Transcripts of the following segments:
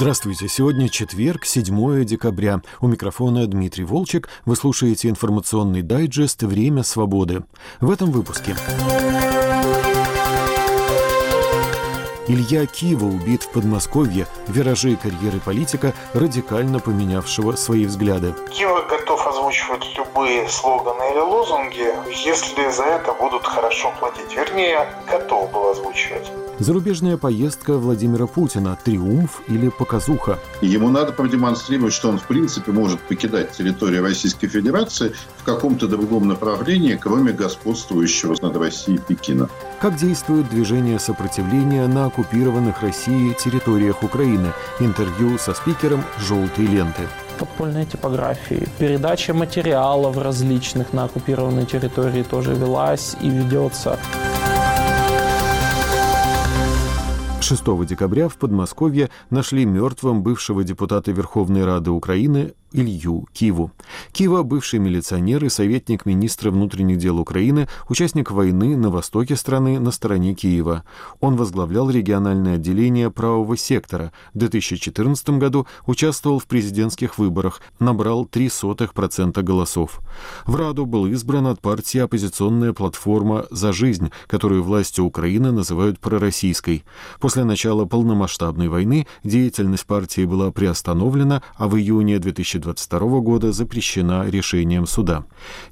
Здравствуйте. Сегодня четверг, 7 декабря. У микрофона Дмитрий Волчек. Вы слушаете информационный дайджест «Время свободы». В этом выпуске. Илья Кива убит в Подмосковье, виражи карьеры политика, радикально поменявшего свои взгляды. Кива готов озвучивать любые слоганы или лозунги, если за это будут хорошо платить. Вернее, готов был озвучивать. Зарубежная поездка Владимира Путина – триумф или показуха? Ему надо продемонстрировать, что он в принципе может покидать территорию Российской Федерации в каком-то другом направлении, кроме господствующего над Россией Пекина. Как действует движение сопротивления на оккупированных Россией территориях Украины? Интервью со спикером «Желтые ленты» подпольной типографии. Передача материалов различных на оккупированной территории тоже велась и ведется. 6 декабря в Подмосковье нашли мертвым бывшего депутата Верховной Рады Украины Илью Киву. Кива – бывший милиционер и советник министра внутренних дел Украины, участник войны на востоке страны на стороне Киева. Он возглавлял региональное отделение правого сектора. В 2014 году участвовал в президентских выборах, набрал 0,03% голосов. В Раду был избран от партии оппозиционная платформа «За жизнь», которую власти Украины называют пророссийской. После начала полномасштабной войны деятельность партии была приостановлена, а в июне 2020 2022 года запрещена решением суда.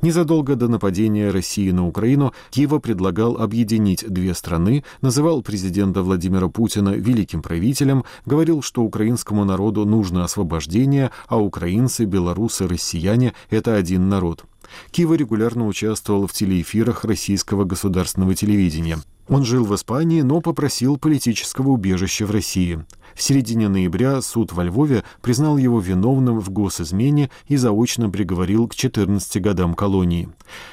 Незадолго до нападения России на Украину Киева предлагал объединить две страны, называл президента Владимира Путина великим правителем, говорил, что украинскому народу нужно освобождение, а украинцы, белорусы, россияне – это один народ. Кива регулярно участвовал в телеэфирах российского государственного телевидения. Он жил в Испании, но попросил политического убежища в России. В середине ноября суд во Львове признал его виновным в госизмене и заочно приговорил к 14 годам колонии.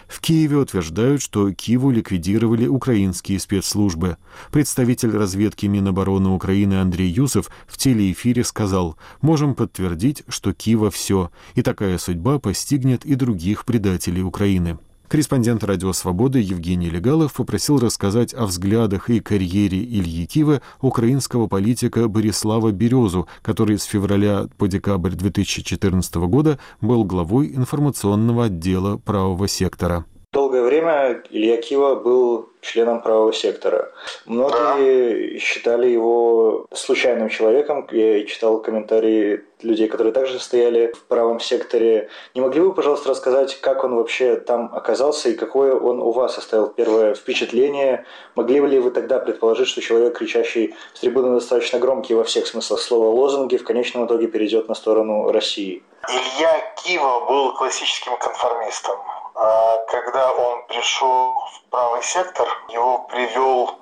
В Киеве утверждают, что Киеву ликвидировали украинские спецслужбы. Представитель разведки Минобороны Украины Андрей Юсов в телеэфире сказал, «Можем подтвердить, что Киева все, и такая судьба постигнет и других предателей Украины». Корреспондент «Радио Свободы» Евгений Легалов попросил рассказать о взглядах и карьере Ильи Кива украинского политика Борислава Березу, который с февраля по декабрь 2014 года был главой информационного отдела правого сектора. Долгое время Илья Кива был членом правого сектора. Многие считали его случайным человеком. Я читал комментарии людей, которые также стояли в правом секторе. Не могли бы, пожалуйста, рассказать, как он вообще там оказался и какое он у вас оставил первое впечатление? Могли ли вы тогда предположить, что человек, кричащий с трибуны достаточно громкий во всех смыслах слова лозунги, в конечном итоге перейдет на сторону России? Илья Кива был классическим конформистом. А когда он пришел в правый сектор, его привел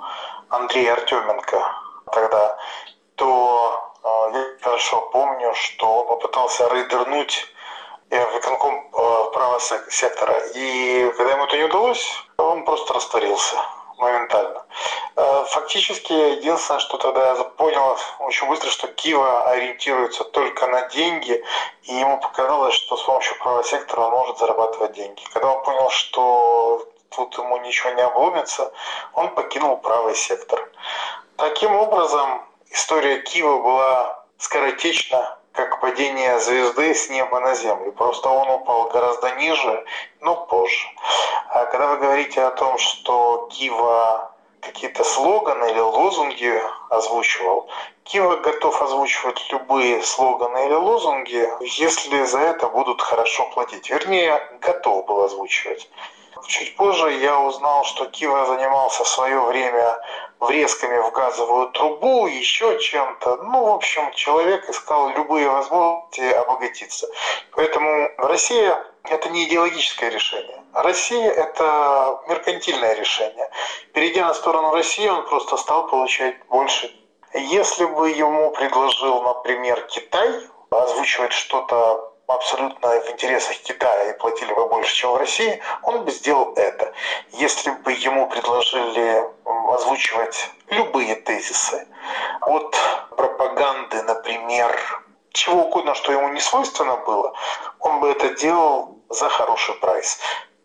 Андрей Артеменко тогда, то а, я хорошо помню, что он попытался рейдернуть э, виконком э, правого сектора. И когда ему это не удалось, он просто растворился моментально. Э, фактически, единственное, что тогда я понял очень быстро, что Кива ориентируется только на деньги, и ему показалось, что с помощью правого сектора он может зарабатывать деньги. Когда он понял, что тут ему ничего не обломится, он покинул правый сектор. Таким образом, история Кива была скоротечна как падение звезды с неба на землю. Просто он упал гораздо ниже, но позже. А когда вы говорите о том, что Кива какие-то слоганы или лозунги озвучивал, Кива готов озвучивать любые слоганы или лозунги, если за это будут хорошо платить. Вернее, готов был озвучивать. Чуть позже я узнал, что Кива занимался в свое время врезками в газовую трубу, еще чем-то. Ну, в общем, человек искал любые возможности обогатиться. Поэтому Россия – это не идеологическое решение. Россия – это меркантильное решение. Перейдя на сторону России, он просто стал получать больше. Если бы ему предложил, например, Китай озвучивать что-то абсолютно в интересах Китая и платили бы больше, чем в России, он бы сделал это. Если бы ему предложили озвучивать любые тезисы, от пропаганды, например, чего угодно, что ему не свойственно было, он бы это делал за хороший прайс.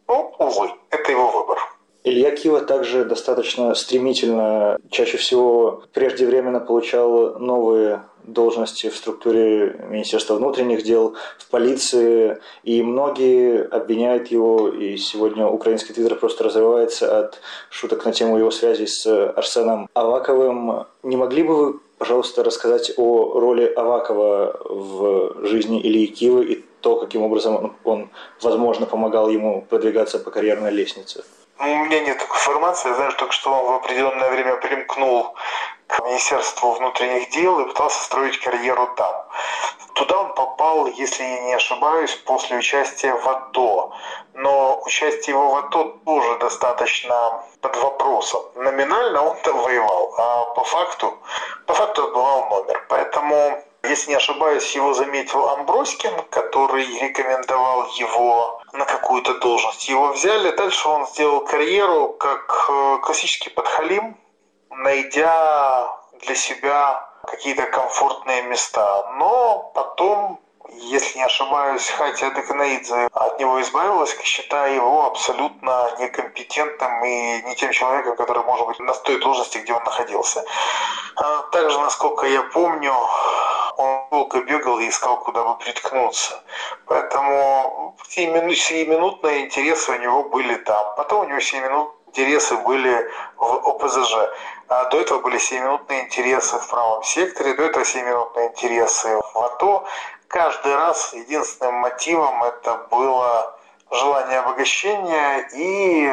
Ну, увы, это его выбор. Илья Кива также достаточно стремительно, чаще всего преждевременно получал новые должности в структуре Министерства внутренних дел, в полиции, и многие обвиняют его, и сегодня украинский твиттер просто разрывается от шуток на тему его связи с Арсеном Аваковым. Не могли бы вы, пожалуйста, рассказать о роли Авакова в жизни Ильи Кивы и то, каким образом он, возможно, помогал ему продвигаться по карьерной лестнице? У меня нет такой информации. Я знаю только, что он в определенное время примкнул к Министерству внутренних дел и пытался строить карьеру там. Туда он попал, если я не ошибаюсь, после участия в АТО. Но участие его в АТО тоже достаточно под вопросом. Номинально он там воевал, а по факту, по факту отбывал номер. Поэтому если не ошибаюсь, его заметил Амброскин, который рекомендовал его на какую-то должность. Его взяли, дальше он сделал карьеру как э, классический подхалим, найдя для себя какие-то комфортные места. Но потом если не ошибаюсь, Хатя Деканаидзе от него избавилась, считая его абсолютно некомпетентным и не тем человеком, который может быть на той должности, где он находился. А также, насколько я помню, долго бегал и искал, куда бы приткнуться. Поэтому сиюминутные интересы у него были там. Потом у него сиюминутные интересы были в ОПЗЖ. А до этого были 7-минутные интересы в правом секторе, до этого 7-минутные интересы в АТО. Каждый раз единственным мотивом это было желание обогащения и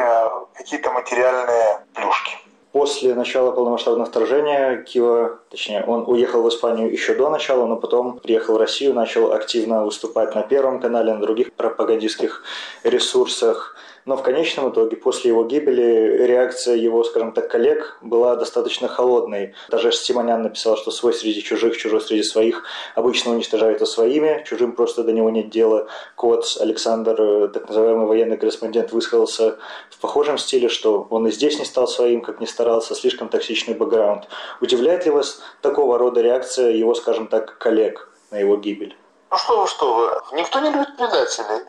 какие-то материальные плюшки. После начала полномасштабного вторжения Кива, точнее, он уехал в Испанию еще до начала, но потом приехал в Россию, начал активно выступать на Первом канале, на других пропагандистских ресурсах. Но в конечном итоге, после его гибели, реакция его, скажем так, коллег была достаточно холодной. Даже Симонян написал, что свой среди чужих, чужой среди своих обычно уничтожают его своими, чужим просто до него нет дела. Кот Александр, так называемый военный корреспондент, высказался в похожем стиле, что он и здесь не стал своим, как ни старался, слишком токсичный бэкграунд. Удивляет ли вас такого рода реакция его, скажем так, коллег на его гибель? Ну что вы, что вы, никто не любит предателей.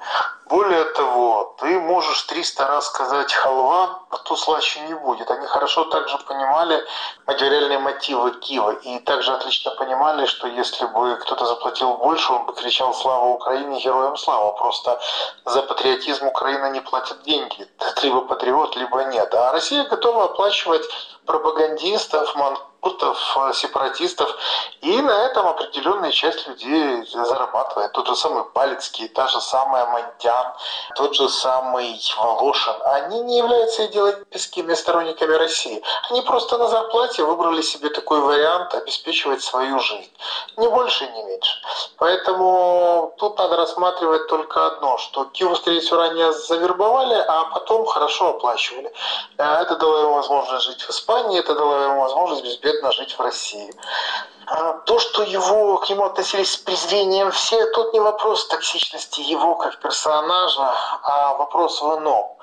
Более того, ты можешь 300 раз сказать халва, а то слаще не будет. Они хорошо также понимали материальные мотивы Киева и также отлично понимали, что если бы кто-то заплатил больше, он бы кричал «Слава Украине! Героям слава!». Просто за патриотизм Украина не платит деньги. Ты либо патриот, либо нет. А Россия готова оплачивать пропагандистов, манкуртов, сепаратистов. И на этом определенная часть людей зарабатывает. Тот же самый Балицкий, та же самая Монтян, тот же самый Волошин. Они не являются идеологическими сторонниками России. Они просто на зарплате выбрали себе такой вариант обеспечивать свою жизнь. Ни больше, ни меньше. Поэтому тут надо рассматривать только одно, что Киеву, скорее всего, ранее завербовали, а потом хорошо оплачивали. Это дало ему возможность жить в Испании, это дало ему возможность безбедно жить в России. А то, что его, к нему относились с презрением все, тут не вопрос токсичности его как персонажа, а вопрос в ином.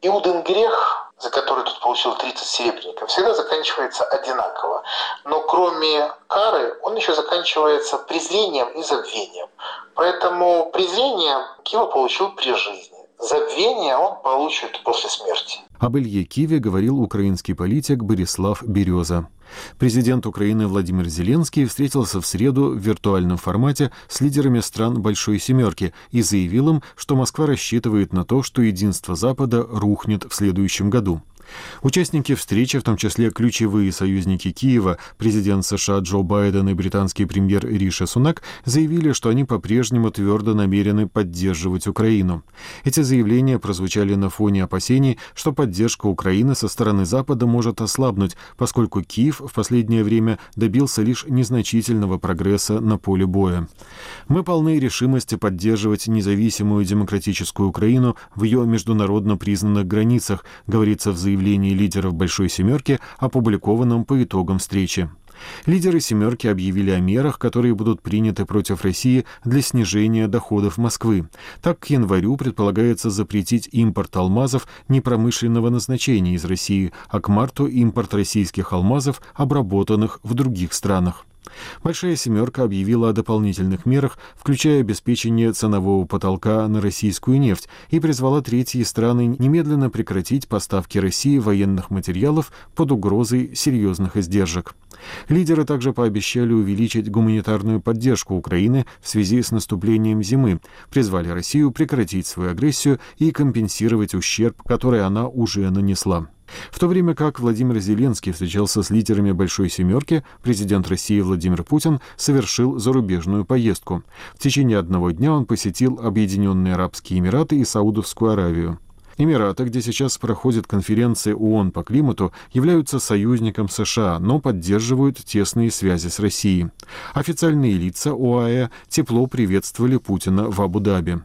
Иудин грех, за который тут получил 30 серебряников, всегда заканчивается одинаково. Но кроме кары, он еще заканчивается презрением и забвением. Поэтому презрение Кива получил при жизни. Забвение он получит после смерти. Об Илье Киве говорил украинский политик Борислав Береза. Президент Украины Владимир Зеленский встретился в среду в виртуальном формате с лидерами стран Большой Семерки и заявил им, что Москва рассчитывает на то, что единство Запада рухнет в следующем году. Участники встречи, в том числе ключевые союзники Киева, президент США Джо Байден и британский премьер Риша Сунак, заявили, что они по-прежнему твердо намерены поддерживать Украину. Эти заявления прозвучали на фоне опасений, что поддержка Украины со стороны Запада может ослабнуть, поскольку Киев в последнее время добился лишь незначительного прогресса на поле боя. Мы полны решимости поддерживать независимую демократическую Украину в ее международно признанных границах, говорится в заявлении заявлении лидеров «Большой семерки», опубликованном по итогам встречи. Лидеры «семерки» объявили о мерах, которые будут приняты против России для снижения доходов Москвы. Так, к январю предполагается запретить импорт алмазов непромышленного назначения из России, а к марту импорт российских алмазов, обработанных в других странах. Большая «семерка» объявила о дополнительных мерах, включая обеспечение ценового потолка на российскую нефть, и призвала третьи страны немедленно прекратить поставки России военных материалов под угрозой серьезных издержек. Лидеры также пообещали увеличить гуманитарную поддержку Украины в связи с наступлением зимы, призвали Россию прекратить свою агрессию и компенсировать ущерб, который она уже нанесла. В то время как Владимир Зеленский встречался с лидерами «Большой семерки», президент России Владимир Путин совершил зарубежную поездку. В течение одного дня он посетил Объединенные Арабские Эмираты и Саудовскую Аравию. Эмираты, где сейчас проходит конференция ООН по климату, являются союзником США, но поддерживают тесные связи с Россией. Официальные лица ОАЭ тепло приветствовали Путина в Абу-Даби.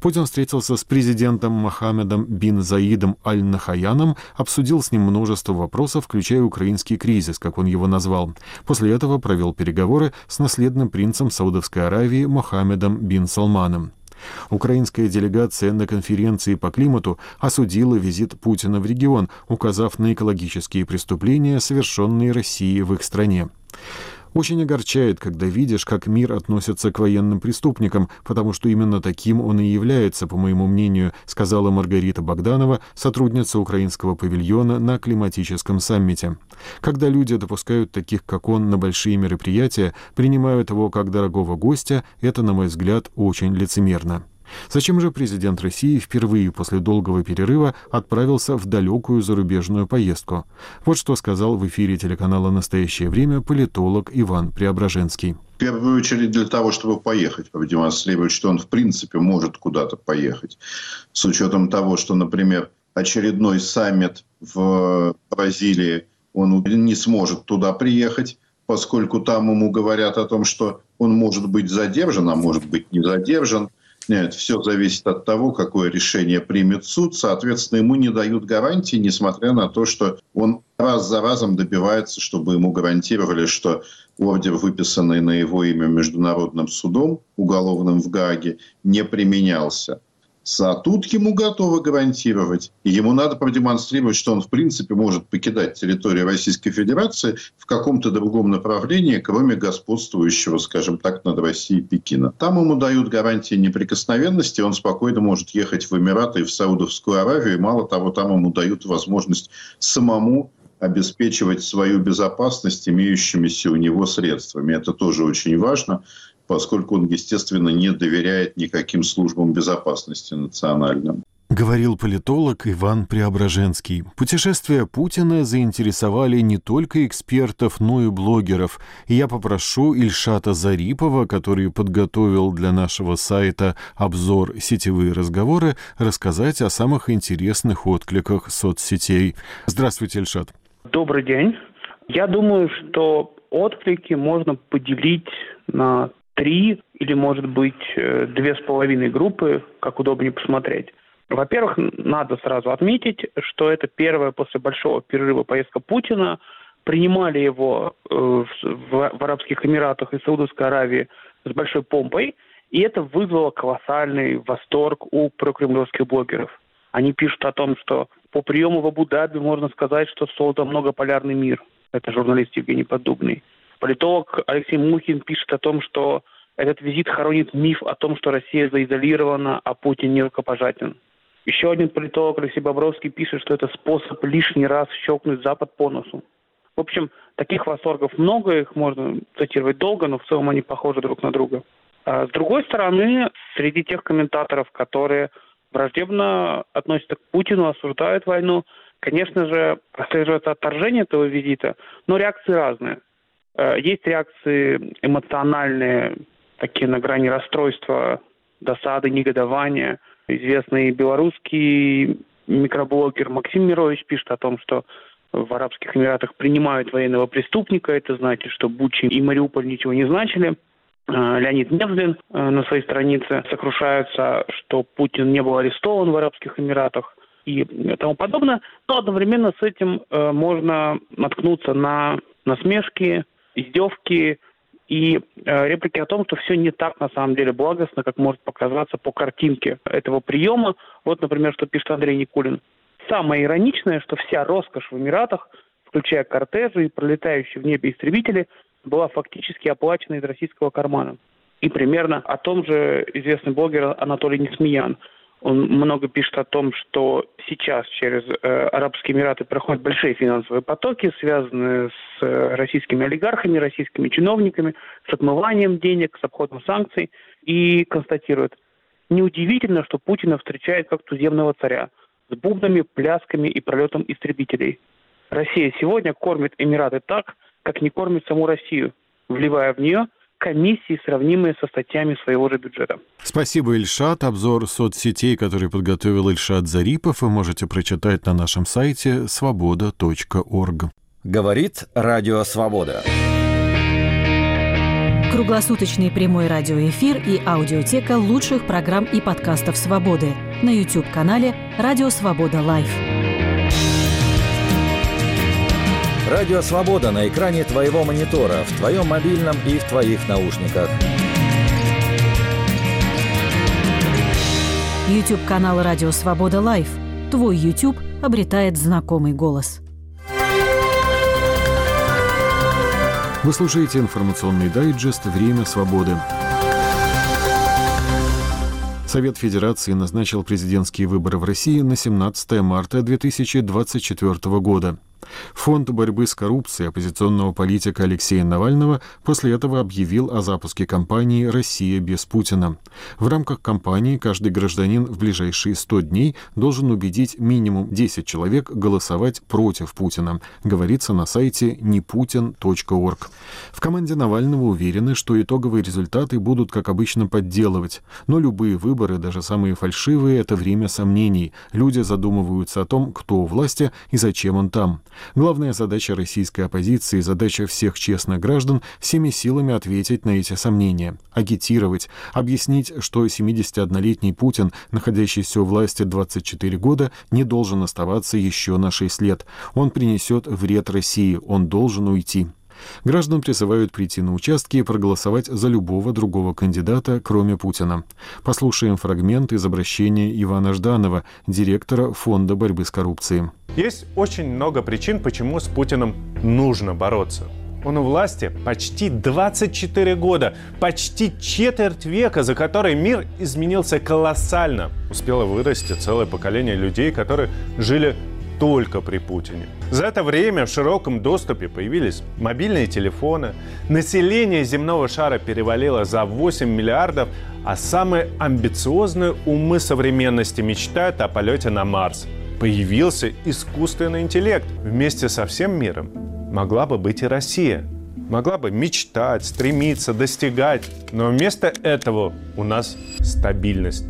Путин встретился с президентом Мохаммедом бин Заидом Аль-Нахаяном, обсудил с ним множество вопросов, включая украинский кризис, как он его назвал. После этого провел переговоры с наследным принцем Саудовской Аравии Мохаммедом бин Салманом. Украинская делегация на конференции по климату осудила визит Путина в регион, указав на экологические преступления, совершенные Россией в их стране. Очень огорчает, когда видишь, как мир относится к военным преступникам, потому что именно таким он и является, по моему мнению, сказала Маргарита Богданова, сотрудница украинского павильона на климатическом саммите. Когда люди допускают таких, как он, на большие мероприятия, принимают его как дорогого гостя, это, на мой взгляд, очень лицемерно. Зачем же президент России впервые после долгого перерыва отправился в далекую зарубежную поездку? Вот что сказал в эфире телеканала «Настоящее время» политолог Иван Преображенский. В первую очередь для того, чтобы поехать, продемонстрировать, что он в принципе может куда-то поехать. С учетом того, что, например, очередной саммит в Бразилии, он не сможет туда приехать, поскольку там ему говорят о том, что он может быть задержан, а может быть не задержан – нет, все зависит от того, какое решение примет суд. Соответственно, ему не дают гарантии, несмотря на то, что он раз за разом добивается, чтобы ему гарантировали, что ордер, выписанный на его имя Международным судом уголовным в Гааге, не применялся. А тут ему готовы гарантировать. И ему надо продемонстрировать, что он в принципе может покидать территорию Российской Федерации в каком-то другом направлении, кроме господствующего, скажем так, над Россией Пекина. Там ему дают гарантии неприкосновенности, он спокойно может ехать в Эмираты и в Саудовскую Аравию. И мало того, там ему дают возможность самому обеспечивать свою безопасность имеющимися у него средствами. Это тоже очень важно поскольку он, естественно, не доверяет никаким службам безопасности национальным. Говорил политолог Иван Преображенский. Путешествия Путина заинтересовали не только экспертов, но и блогеров. И я попрошу Ильшата Зарипова, который подготовил для нашего сайта обзор «Сетевые разговоры», рассказать о самых интересных откликах соцсетей. Здравствуйте, Ильшат. Добрый день. Я думаю, что отклики можно поделить на три или, может быть, э, две с половиной группы, как удобнее посмотреть. Во-первых, надо сразу отметить, что это первая после большого перерыва поездка Путина. Принимали его э, в, Арабских Эмиратах и Саудовской Аравии с большой помпой, и это вызвало колоссальный восторг у прокремлевских блогеров. Они пишут о том, что по приему в Абу-Даби можно сказать, что создан многополярный мир. Это журналист Евгений Поддубный. Политолог Алексей Мухин пишет о том, что этот визит хоронит миф о том, что Россия заизолирована, а Путин не рукопожатен. Еще один политолог Алексей Бобровский пишет, что это способ лишний раз щелкнуть Запад по носу. В общем, таких восторгов много, их можно цитировать долго, но в целом они похожи друг на друга. А с другой стороны, среди тех комментаторов, которые враждебно относятся к Путину, осуждают войну, конечно же, прослеживается отторжение этого визита, но реакции разные. Э, есть реакции эмоциональные, такие на грани расстройства, досады, негодования. Известный белорусский микроблогер Максим Мирович пишет о том, что в Арабских Эмиратах принимают военного преступника. Это значит, что Бучи и Мариуполь ничего не значили. Э, Леонид Невзлин э, на своей странице сокрушается, что Путин не был арестован в Арабских Эмиратах и тому подобное. Но одновременно с этим можно наткнуться на насмешки, издевки и э, реплики о том, что все не так на самом деле благостно, как может показаться по картинке этого приема. Вот, например, что пишет Андрей Никулин. Самое ироничное, что вся роскошь в Эмиратах, включая кортежи и пролетающие в небе истребители, была фактически оплачена из российского кармана. И примерно о том же известный блогер Анатолий Несмеян. Он много пишет о том, что сейчас через э, Арабские Эмираты проходят большие финансовые потоки, связанные с э, российскими олигархами, российскими чиновниками, с отмыванием денег, с обходом санкций. И констатирует, неудивительно, что Путина встречает как туземного царя с бубнами, плясками и пролетом истребителей. Россия сегодня кормит Эмираты так, как не кормит саму Россию, вливая в нее – комиссии, сравнимые со статьями своего же бюджета. Спасибо, Ильшат. Обзор соцсетей, который подготовил Ильшат Зарипов, вы можете прочитать на нашем сайте свобода.орг. Говорит Радио Свобода. Круглосуточный прямой радиоэфир и аудиотека лучших программ и подкастов «Свободы» на YouTube-канале «Радио Свобода Лайв». Радио «Свобода» на экране твоего монитора, в твоем мобильном и в твоих наушниках. YouTube-канал «Радио Свобода Live». Твой YouTube обретает знакомый голос. Вы слушаете информационный дайджест «Время свободы». Совет Федерации назначил президентские выборы в России на 17 марта 2024 года. Фонд борьбы с коррупцией оппозиционного политика Алексея Навального после этого объявил о запуске кампании «Россия без Путина». В рамках кампании каждый гражданин в ближайшие 100 дней должен убедить минимум 10 человек голосовать против Путина, говорится на сайте непутин.орг. В команде Навального уверены, что итоговые результаты будут, как обычно, подделывать. Но любые выборы, даже самые фальшивые, это время сомнений. Люди задумываются о том, кто у власти и зачем он там. Главная задача российской оппозиции, задача всех честных граждан всеми силами ответить на эти сомнения, агитировать, объяснить, что 71-летний Путин, находящийся у власти 24 года, не должен оставаться еще на 6 лет. Он принесет вред России, он должен уйти. Граждан призывают прийти на участки и проголосовать за любого другого кандидата, кроме Путина. Послушаем фрагмент из обращения Ивана Жданова, директора Фонда борьбы с коррупцией. Есть очень много причин, почему с Путиным нужно бороться. Он у власти почти 24 года, почти четверть века, за который мир изменился колоссально. Успело вырасти целое поколение людей, которые жили только при Путине. За это время в широком доступе появились мобильные телефоны, население земного шара перевалило за 8 миллиардов, а самые амбициозные умы современности мечтают о полете на Марс. Появился искусственный интеллект. Вместе со всем миром могла бы быть и Россия. Могла бы мечтать, стремиться, достигать. Но вместо этого у нас стабильность.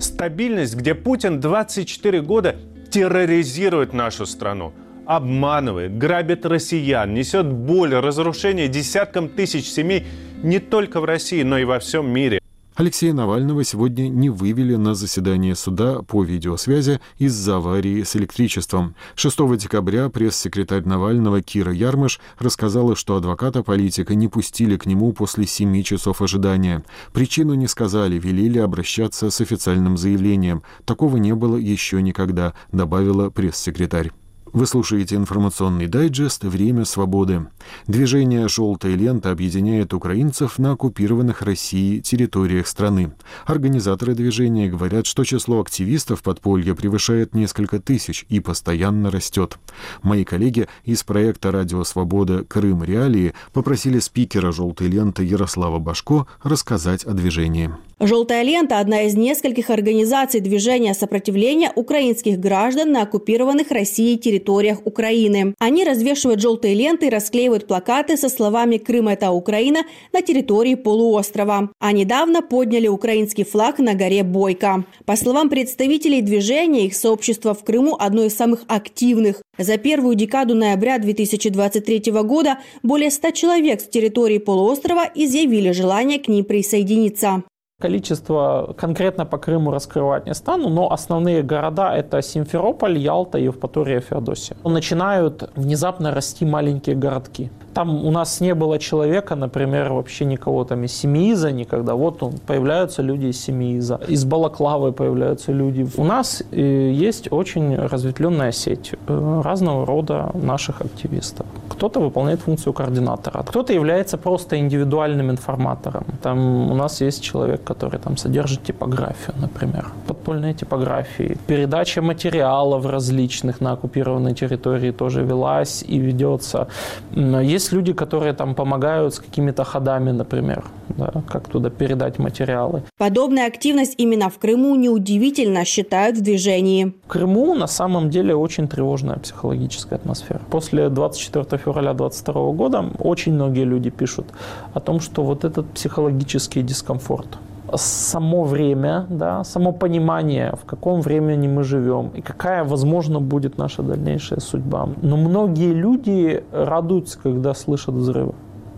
Стабильность, где Путин 24 года терроризирует нашу страну, обманывает, грабит россиян, несет боль, разрушение десяткам тысяч семей не только в России, но и во всем мире. Алексея Навального сегодня не вывели на заседание суда по видеосвязи из-за аварии с электричеством. 6 декабря пресс-секретарь Навального Кира Ярмыш рассказала, что адвоката политика не пустили к нему после 7 часов ожидания. Причину не сказали, велели обращаться с официальным заявлением. Такого не было еще никогда, добавила пресс-секретарь. Вы слушаете информационный дайджест «Время свободы». Движение «Желтая лента» объединяет украинцев на оккупированных Россией территориях страны. Организаторы движения говорят, что число активистов подполья превышает несколько тысяч и постоянно растет. Мои коллеги из проекта «Радио Свобода. Крым. Реалии» попросили спикера «Желтой ленты» Ярослава Башко рассказать о движении. «Желтая лента» – одна из нескольких организаций движения сопротивления украинских граждан на оккупированных Россией территориях Украины. Они развешивают желтые ленты и расклеивают плакаты со словами «Крым – это Украина» на территории полуострова. А недавно подняли украинский флаг на горе Бойко. По словам представителей движения, их сообщество в Крыму одно из самых активных. За первую декаду ноября 2023 года более 100 человек с территории полуострова изъявили желание к ним присоединиться. Количество конкретно по Крыму раскрывать не стану, но основные города это Симферополь, Ялта, Евпатория, Феодосия. Начинают внезапно расти маленькие городки. Там у нас не было человека, например, вообще никого там из Семииза никогда. Вот он, появляются люди из Семииза. Из Балаклавы появляются люди. У нас э, есть очень разветвленная сеть э, разного рода наших активистов. Кто-то выполняет функцию координатора, кто-то является просто индивидуальным информатором. Там у нас есть человек, который там содержит типографию, например, подпольные типографии. Передача материалов различных на оккупированной территории тоже велась и ведется. Есть люди, которые там помогают с какими-то ходами, например, да, как туда передать материалы. Подобная активность именно в Крыму неудивительно считают в движении. В Крыму на самом деле очень тревожная психологическая атмосфера. После 24 февраля 2022 года очень многие люди пишут о том, что вот этот психологический дискомфорт, само время, да, само понимание, в каком времени мы живем и какая, возможно, будет наша дальнейшая судьба. Но многие люди радуются, когда слышат взрывы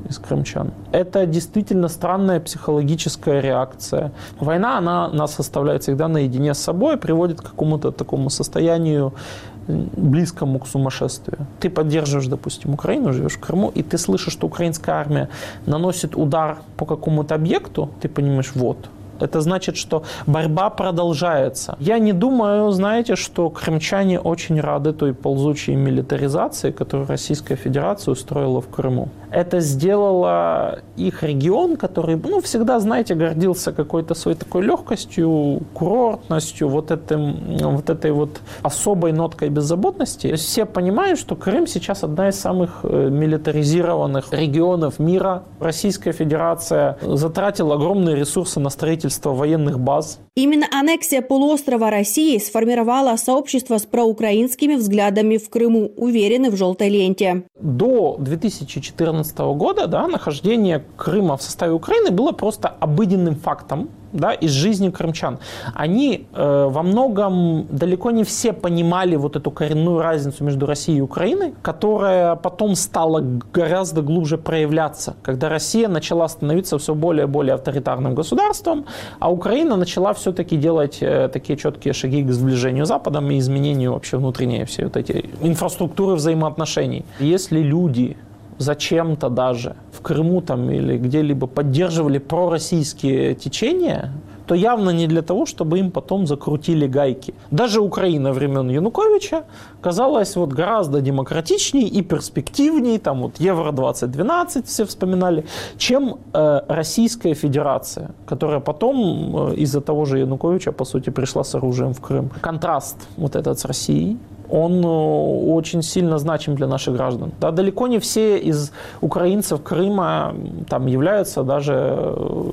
из крымчан. Это действительно странная психологическая реакция. Война, она нас оставляет всегда наедине с собой, приводит к какому-то такому состоянию близкому к сумасшествию. Ты поддерживаешь, допустим, Украину, живешь в Крыму, и ты слышишь, что украинская армия наносит удар по какому-то объекту, ты понимаешь, вот, это значит, что борьба продолжается. Я не думаю, знаете, что крымчане очень рады той ползучей милитаризации, которую Российская Федерация устроила в Крыму. Это сделало их регион, который, ну, всегда, знаете, гордился какой-то своей такой легкостью, курортностью, вот, этим, вот этой вот особой ноткой беззаботности. Все понимают, что Крым сейчас одна из самых э, милитаризированных регионов мира. Российская Федерация затратила огромные ресурсы на строительство военных баз. Именно аннексия полуострова России сформировала сообщество с проукраинскими взглядами в Крыму, уверены в желтой ленте. До 2014 года да, нахождение Крыма в составе Украины было просто обыденным фактом да, из жизни крымчан. Они э, во многом далеко не все понимали вот эту коренную разницу между Россией и Украиной, которая потом стала гораздо глубже проявляться, когда Россия начала становиться все более и более авторитарным государством, а Украина начала все-таки делать э, такие четкие шаги к сближению с Западом и изменению вообще внутренней всей вот этой инфраструктуры взаимоотношений. Если люди зачем-то даже в Крыму там или где-либо поддерживали пророссийские течения, то явно не для того, чтобы им потом закрутили гайки. Даже Украина времен Януковича казалась вот гораздо демократичнее и перспективнее, там вот Евро-2012 все вспоминали, чем э, Российская Федерация, которая потом э, из-за того же Януковича, по сути, пришла с оружием в Крым. Контраст вот этот с Россией, он э, очень сильно значим для наших граждан. Да, далеко не все из украинцев Крыма там, являются даже э,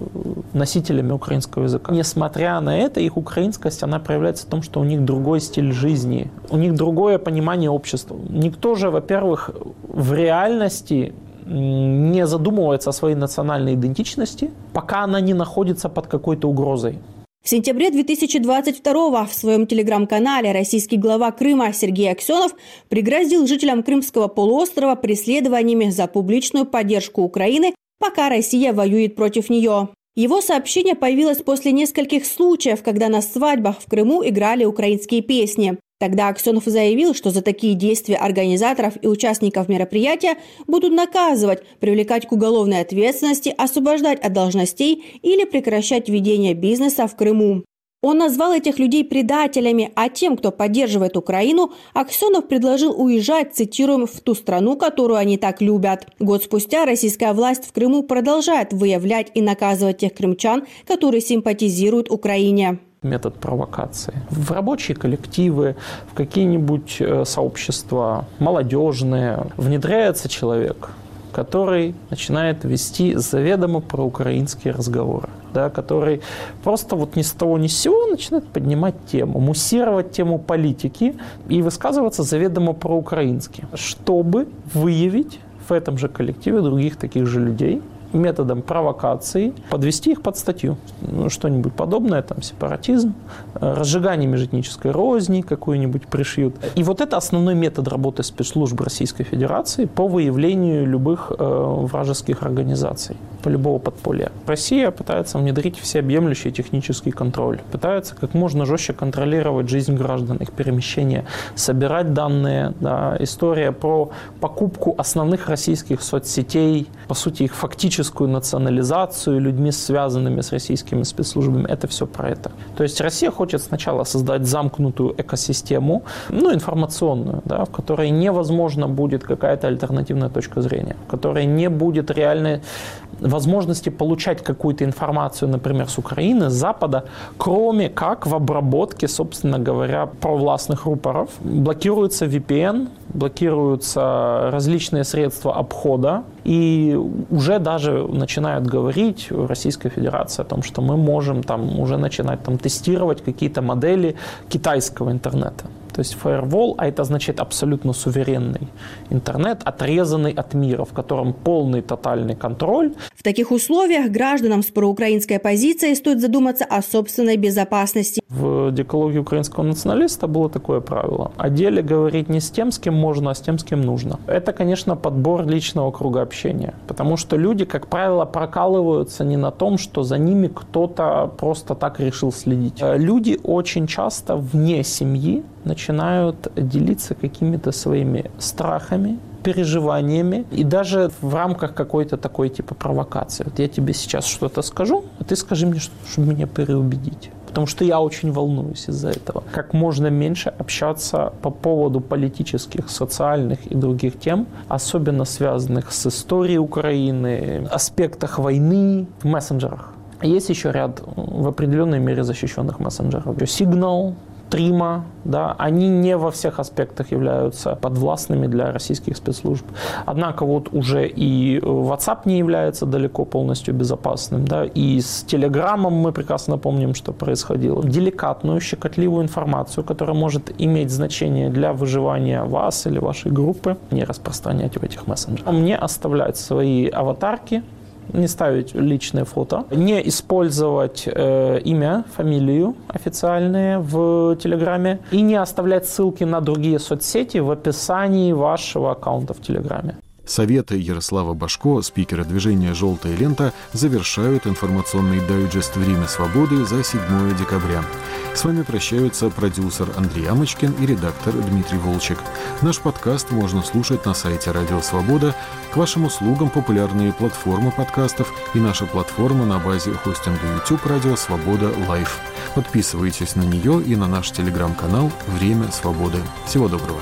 носителями украинского языка. Несмотря на это, их украинскость, она проявляется в том, что у них другой стиль жизни, у них другое понимание общества. Никто же, во-первых, в реальности не задумывается о своей национальной идентичности, пока она не находится под какой-то угрозой. В сентябре 2022 в своем телеграм-канале российский глава Крыма Сергей Аксенов пригрозил жителям Крымского полуострова преследованиями за публичную поддержку Украины, пока Россия воюет против нее. Его сообщение появилось после нескольких случаев, когда на свадьбах в Крыму играли украинские песни. Тогда Аксенов заявил, что за такие действия организаторов и участников мероприятия будут наказывать, привлекать к уголовной ответственности, освобождать от должностей или прекращать ведение бизнеса в Крыму. Он назвал этих людей предателями, а тем, кто поддерживает Украину, Аксенов предложил уезжать, цитируем, в ту страну, которую они так любят. Год спустя российская власть в Крыму продолжает выявлять и наказывать тех крымчан, которые симпатизируют Украине метод провокации. В рабочие коллективы, в какие-нибудь э, сообщества молодежные внедряется человек, который начинает вести заведомо проукраинские разговоры, да, который просто вот ни с того ни с сего начинает поднимать тему, муссировать тему политики и высказываться заведомо проукраински, чтобы выявить в этом же коллективе других таких же людей, методом провокации подвести их под статью. Ну, что-нибудь подобное, там, сепаратизм, э, разжигание межэтнической розни какую-нибудь пришьют. И вот это основной метод работы спецслужб Российской Федерации по выявлению любых э, вражеских организаций, по любого подполья. Россия пытается внедрить всеобъемлющий технический контроль, пытается как можно жестче контролировать жизнь граждан, их перемещение, собирать данные. Да. История про покупку основных российских соцсетей, по сути, их фактическую национализацию людьми, связанными с российскими спецслужбами, это все про это. То есть Россия хочет сначала создать замкнутую экосистему, ну, информационную, да, в которой невозможно будет какая-то альтернативная точка зрения, в которой не будет реальной возможности получать какую-то информацию, например, с Украины, с Запада, кроме как в обработке, собственно говоря, провластных рупоров. Блокируется VPN, блокируются различные средства обхода, и уже даже начинают говорить в Российской Федерации о том, что мы можем там уже начинать там тестировать какие-то модели китайского интернета. То есть firewall, а это значит абсолютно суверенный интернет, отрезанный от мира, в котором полный тотальный контроль. В таких условиях гражданам с проукраинской позицией стоит задуматься о собственной безопасности. В декологии украинского националиста было такое правило. О деле говорить не с тем, с кем можно, а с тем, с кем нужно. Это, конечно, подбор личного круга общения. Потому что люди, как правило, прокалываются не на том, что за ними кто-то просто так решил следить. Люди очень часто вне семьи начинают делиться какими-то своими страхами, переживаниями и даже в рамках какой-то такой типа провокации. Вот я тебе сейчас что-то скажу, а ты скажи мне, чтобы меня переубедить. Потому что я очень волнуюсь из-за этого. Как можно меньше общаться по поводу политических, социальных и других тем, особенно связанных с историей Украины, аспектах войны в мессенджерах. Есть еще ряд в определенной мере защищенных мессенджеров. Signal, Трима, да, они не во всех аспектах являются подвластными для российских спецслужб. Однако вот уже и WhatsApp не является далеко полностью безопасным, да, и с Телеграмом мы прекрасно помним, что происходило. Деликатную, щекотливую информацию, которая может иметь значение для выживания вас или вашей группы, не распространять в этих мессенджерах. Мне оставлять свои аватарки, не ставить личное фото, не использовать э, имя, фамилию официальные в Телеграме и не оставлять ссылки на другие соцсети в описании вашего аккаунта в Телеграме. Советы Ярослава Башко, спикера движения «Желтая лента», завершают информационный дайджест «Время свободы» за 7 декабря. С вами прощаются продюсер Андрей Амочкин и редактор Дмитрий Волчек. Наш подкаст можно слушать на сайте «Радио Свобода», к вашим услугам популярные платформы подкастов и наша платформа на базе хостинга YouTube «Радио Свобода Лайв». Подписывайтесь на нее и на наш телеграм-канал «Время свободы». Всего доброго.